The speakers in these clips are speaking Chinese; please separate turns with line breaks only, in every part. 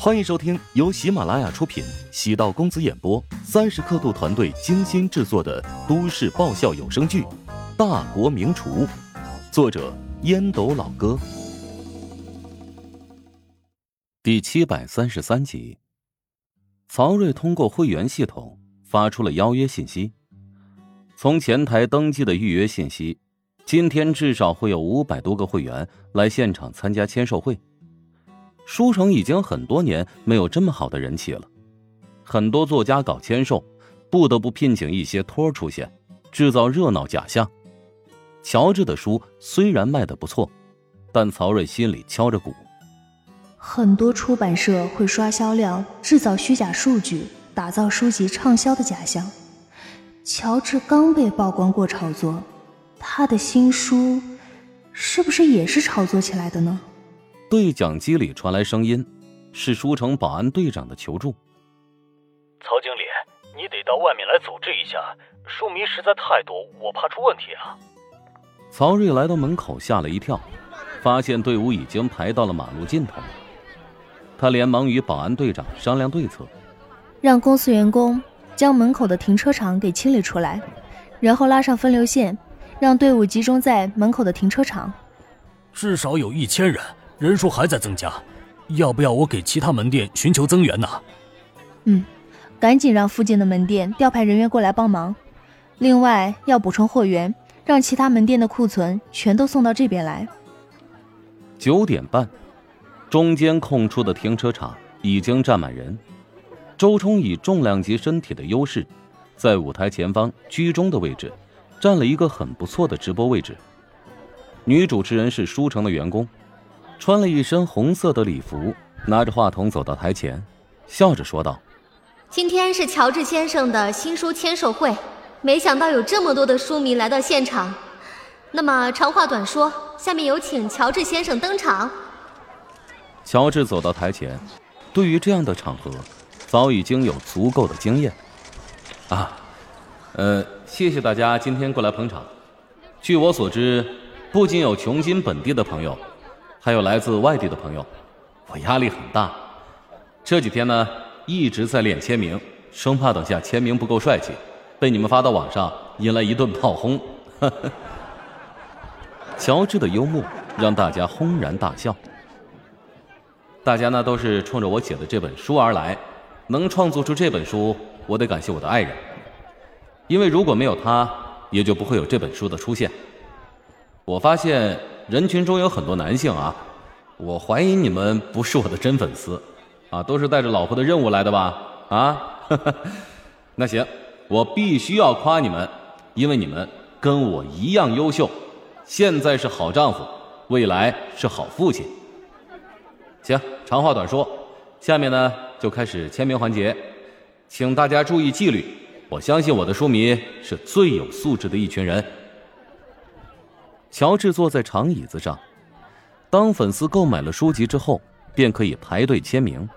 欢迎收听由喜马拉雅出品、喜道公子演播、三十刻度团队精心制作的都市爆笑有声剧《大国名厨》，作者烟斗老哥，第七百三十三集。曹睿通过会员系统发出了邀约信息，从前台登记的预约信息，今天至少会有五百多个会员来现场参加签售会。书城已经很多年没有这么好的人气了，很多作家搞签售，不得不聘请一些托出现，制造热闹假象。乔治的书虽然卖的不错，但曹睿心里敲着鼓。
很多出版社会刷销量，制造虚假数据，打造书籍畅销的假象。乔治刚被曝光过炒作，他的新书是不是也是炒作起来的呢？
对讲机里传来声音，是书城保安队长的求助。
曹经理，你得到外面来组织一下，书迷实在太多，我怕出问题啊。
曹睿来到门口，吓了一跳，发现队伍已经排到了马路尽头。他连忙与保安队长商量对策，
让公司员工将门口的停车场给清理出来，然后拉上分流线，让队伍集中在门口的停车场。
至少有一千人。人数还在增加，要不要我给其他门店寻求增援呢？
嗯，赶紧让附近的门店调派人员过来帮忙。另外要补充货源，让其他门店的库存全都送到这边来。
九点半，中间空出的停车场已经站满人。周冲以重量级身体的优势，在舞台前方居中的位置，占了一个很不错的直播位置。女主持人是书城的员工。穿了一身红色的礼服，拿着话筒走到台前，笑着说道：“
今天是乔治先生的新书签售会，没想到有这么多的书迷来到现场。那么长话短说，下面有请乔治先生登场。”
乔治走到台前，对于这样的场合，早已经有足够的经验。啊，呃，谢谢大家今天过来捧场。据我所知，不仅有琼金本地的朋友。还有来自外地的朋友，我压力很大。这几天呢，一直在练签名，生怕等下签名不够帅气，被你们发到网上，引来一顿炮轰。乔治的幽默让大家轰然大笑。大家呢都是冲着我写的这本书而来，能创作出这本书，我得感谢我的爱人，因为如果没有他，也就不会有这本书的出现。我发现。人群中有很多男性啊，我怀疑你们不是我的真粉丝，啊，都是带着老婆的任务来的吧？啊，那行，我必须要夸你们，因为你们跟我一样优秀，现在是好丈夫，未来是好父亲。行，长话短说，下面呢就开始签名环节，请大家注意纪律，我相信我的书迷是最有素质的一群人。乔治坐在长椅子上，当粉丝购买了书籍之后，便可以排队签名。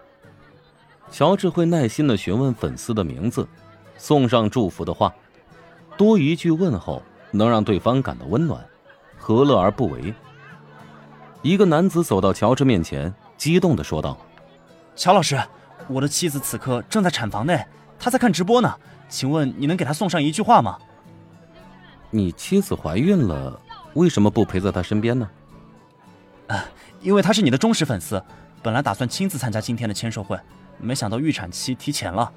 乔治会耐心的询问粉丝的名字，送上祝福的话，多一句问候能让对方感到温暖，何乐而不为？一个男子走到乔治面前，激动的说道：“
乔老师，我的妻子此刻正在产房内，她在看直播呢，请问你能给她送上一句话吗？”
你妻子怀孕了？为什么不陪在他身边呢？
啊，因为他是你的忠实粉丝，本来打算亲自参加今天的签售会，没想到预产期提前了。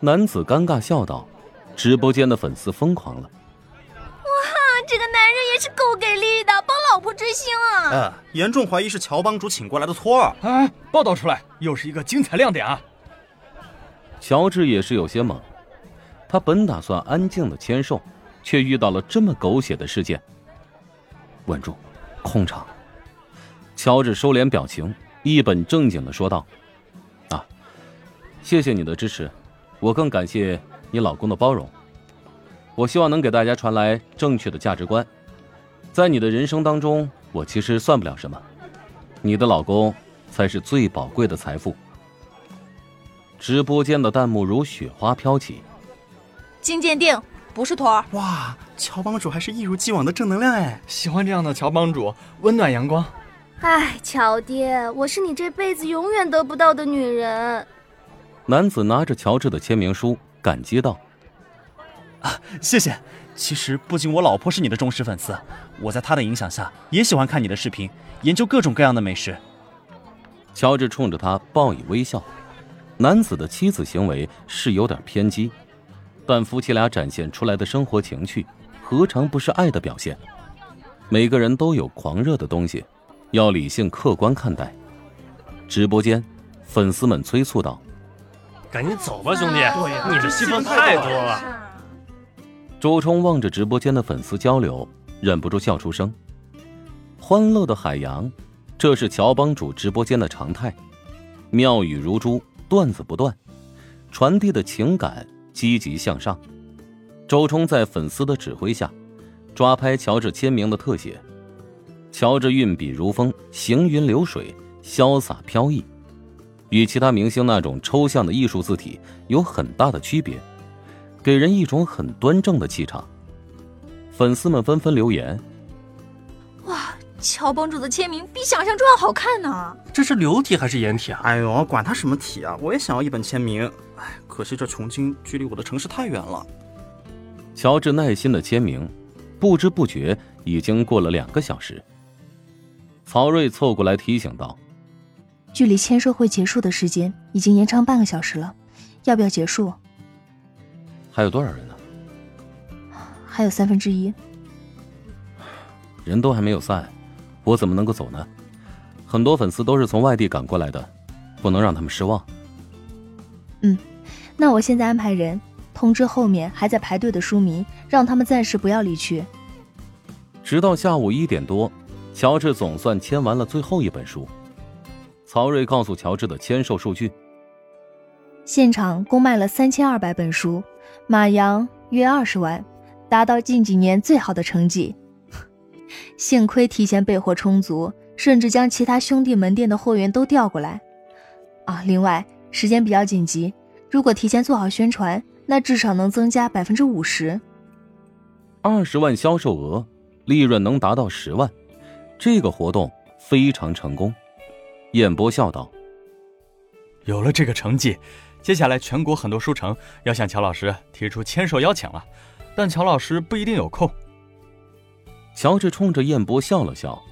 男子尴尬笑道。直播间的粉丝疯狂了。
哇，这个男人也是够给力的，帮老婆追星啊！
呃，严重怀疑是乔帮主请过来的托儿。
啊，报道出来，又是一个精彩亮点啊！
乔治也是有些懵，他本打算安静的签售，却遇到了这么狗血的事件。稳住，控场。乔治收敛表情，一本正经的说道：“啊，谢谢你的支持，我更感谢你老公的包容。我希望能给大家传来正确的价值观。在你的人生当中，我其实算不了什么，你的老公才是最宝贵的财富。”直播间的弹幕如雪花飘起。
经鉴定。不是托儿
哇！乔帮主还是一如既往的正能量哎，
喜欢这样的乔帮主，温暖阳光。
哎，乔爹，我是你这辈子永远得不到的女人。
男子拿着乔治的签名书，感激道：“
啊，谢谢。其实不仅我老婆是你的忠实粉丝，我在她的影响下也喜欢看你的视频，研究各种各样的美食。”
乔治冲着他报以微笑。男子的妻子行为是有点偏激，但夫妻俩展现出来的生活情趣，何尝不是爱的表现？每个人都有狂热的东西，要理性客观看待。直播间，粉丝们催促道：“
赶紧走吧，兄弟，你这戏份太多了。”
周冲望着直播间的粉丝交流，忍不住笑出声。欢乐的海洋，这是乔帮主直播间的常态，妙语如珠。段子不断，传递的情感积极向上。周冲在粉丝的指挥下，抓拍乔治签名的特写。乔治运笔如风，行云流水，潇洒飘逸，与其他明星那种抽象的艺术字体有很大的区别，给人一种很端正的气场。粉丝们纷纷留言。
乔帮主的签名比想象中要好看呢。
这是流体还是颜体啊？
哎呦，管他什么体啊！我也想要一本签名。哎，可惜这琼京距离我的城市太远了。
乔治耐心的签名，不知不觉已经过了两个小时。曹睿凑过来提醒道：“
距离签售会结束的时间已经延长半个小时了，要不要结束？”
还有多少人呢？
还有三分之一。
人都还没有散。我怎么能够走呢？很多粉丝都是从外地赶过来的，不能让他们失望。
嗯，那我现在安排人通知后面还在排队的书迷，让他们暂时不要离去。
直到下午一点多，乔治总算签完了最后一本书。曹睿告诉乔治的签售数据：
现场共卖了三千二百本书，马洋约二十万，达到近几年最好的成绩。幸亏提前备货充足，甚至将其他兄弟门店的货源都调过来。啊，另外时间比较紧急，如果提前做好宣传，那至少能增加百分之五十。
二十万销售额，利润能达到十万，这个活动非常成功。燕波笑道：“
有了这个成绩，接下来全国很多书城要向乔老师提出签售邀请了，但乔老师不一定有空。”
乔治冲着燕波笑了笑，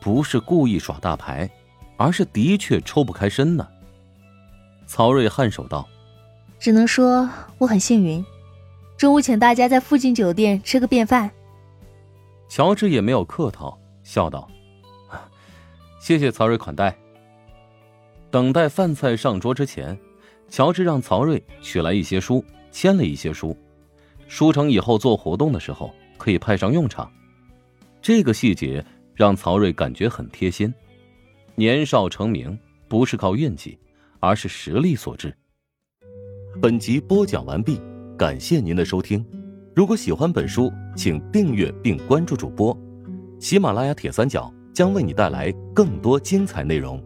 不是故意耍大牌，而是的确抽不开身呢。曹睿颔首道：“
只能说我很幸运，中午请大家在附近酒店吃个便饭。”
乔治也没有客套，笑道：“谢谢曹睿款待。”等待饭菜上桌之前，乔治让曹睿取来一些书，签了一些书，书成以后做活动的时候可以派上用场。这个细节让曹睿感觉很贴心。年少成名不是靠运气，而是实力所致。
本集播讲完毕，感谢您的收听。如果喜欢本书，请订阅并关注主播。喜马拉雅铁三角将为你带来更多精彩内容。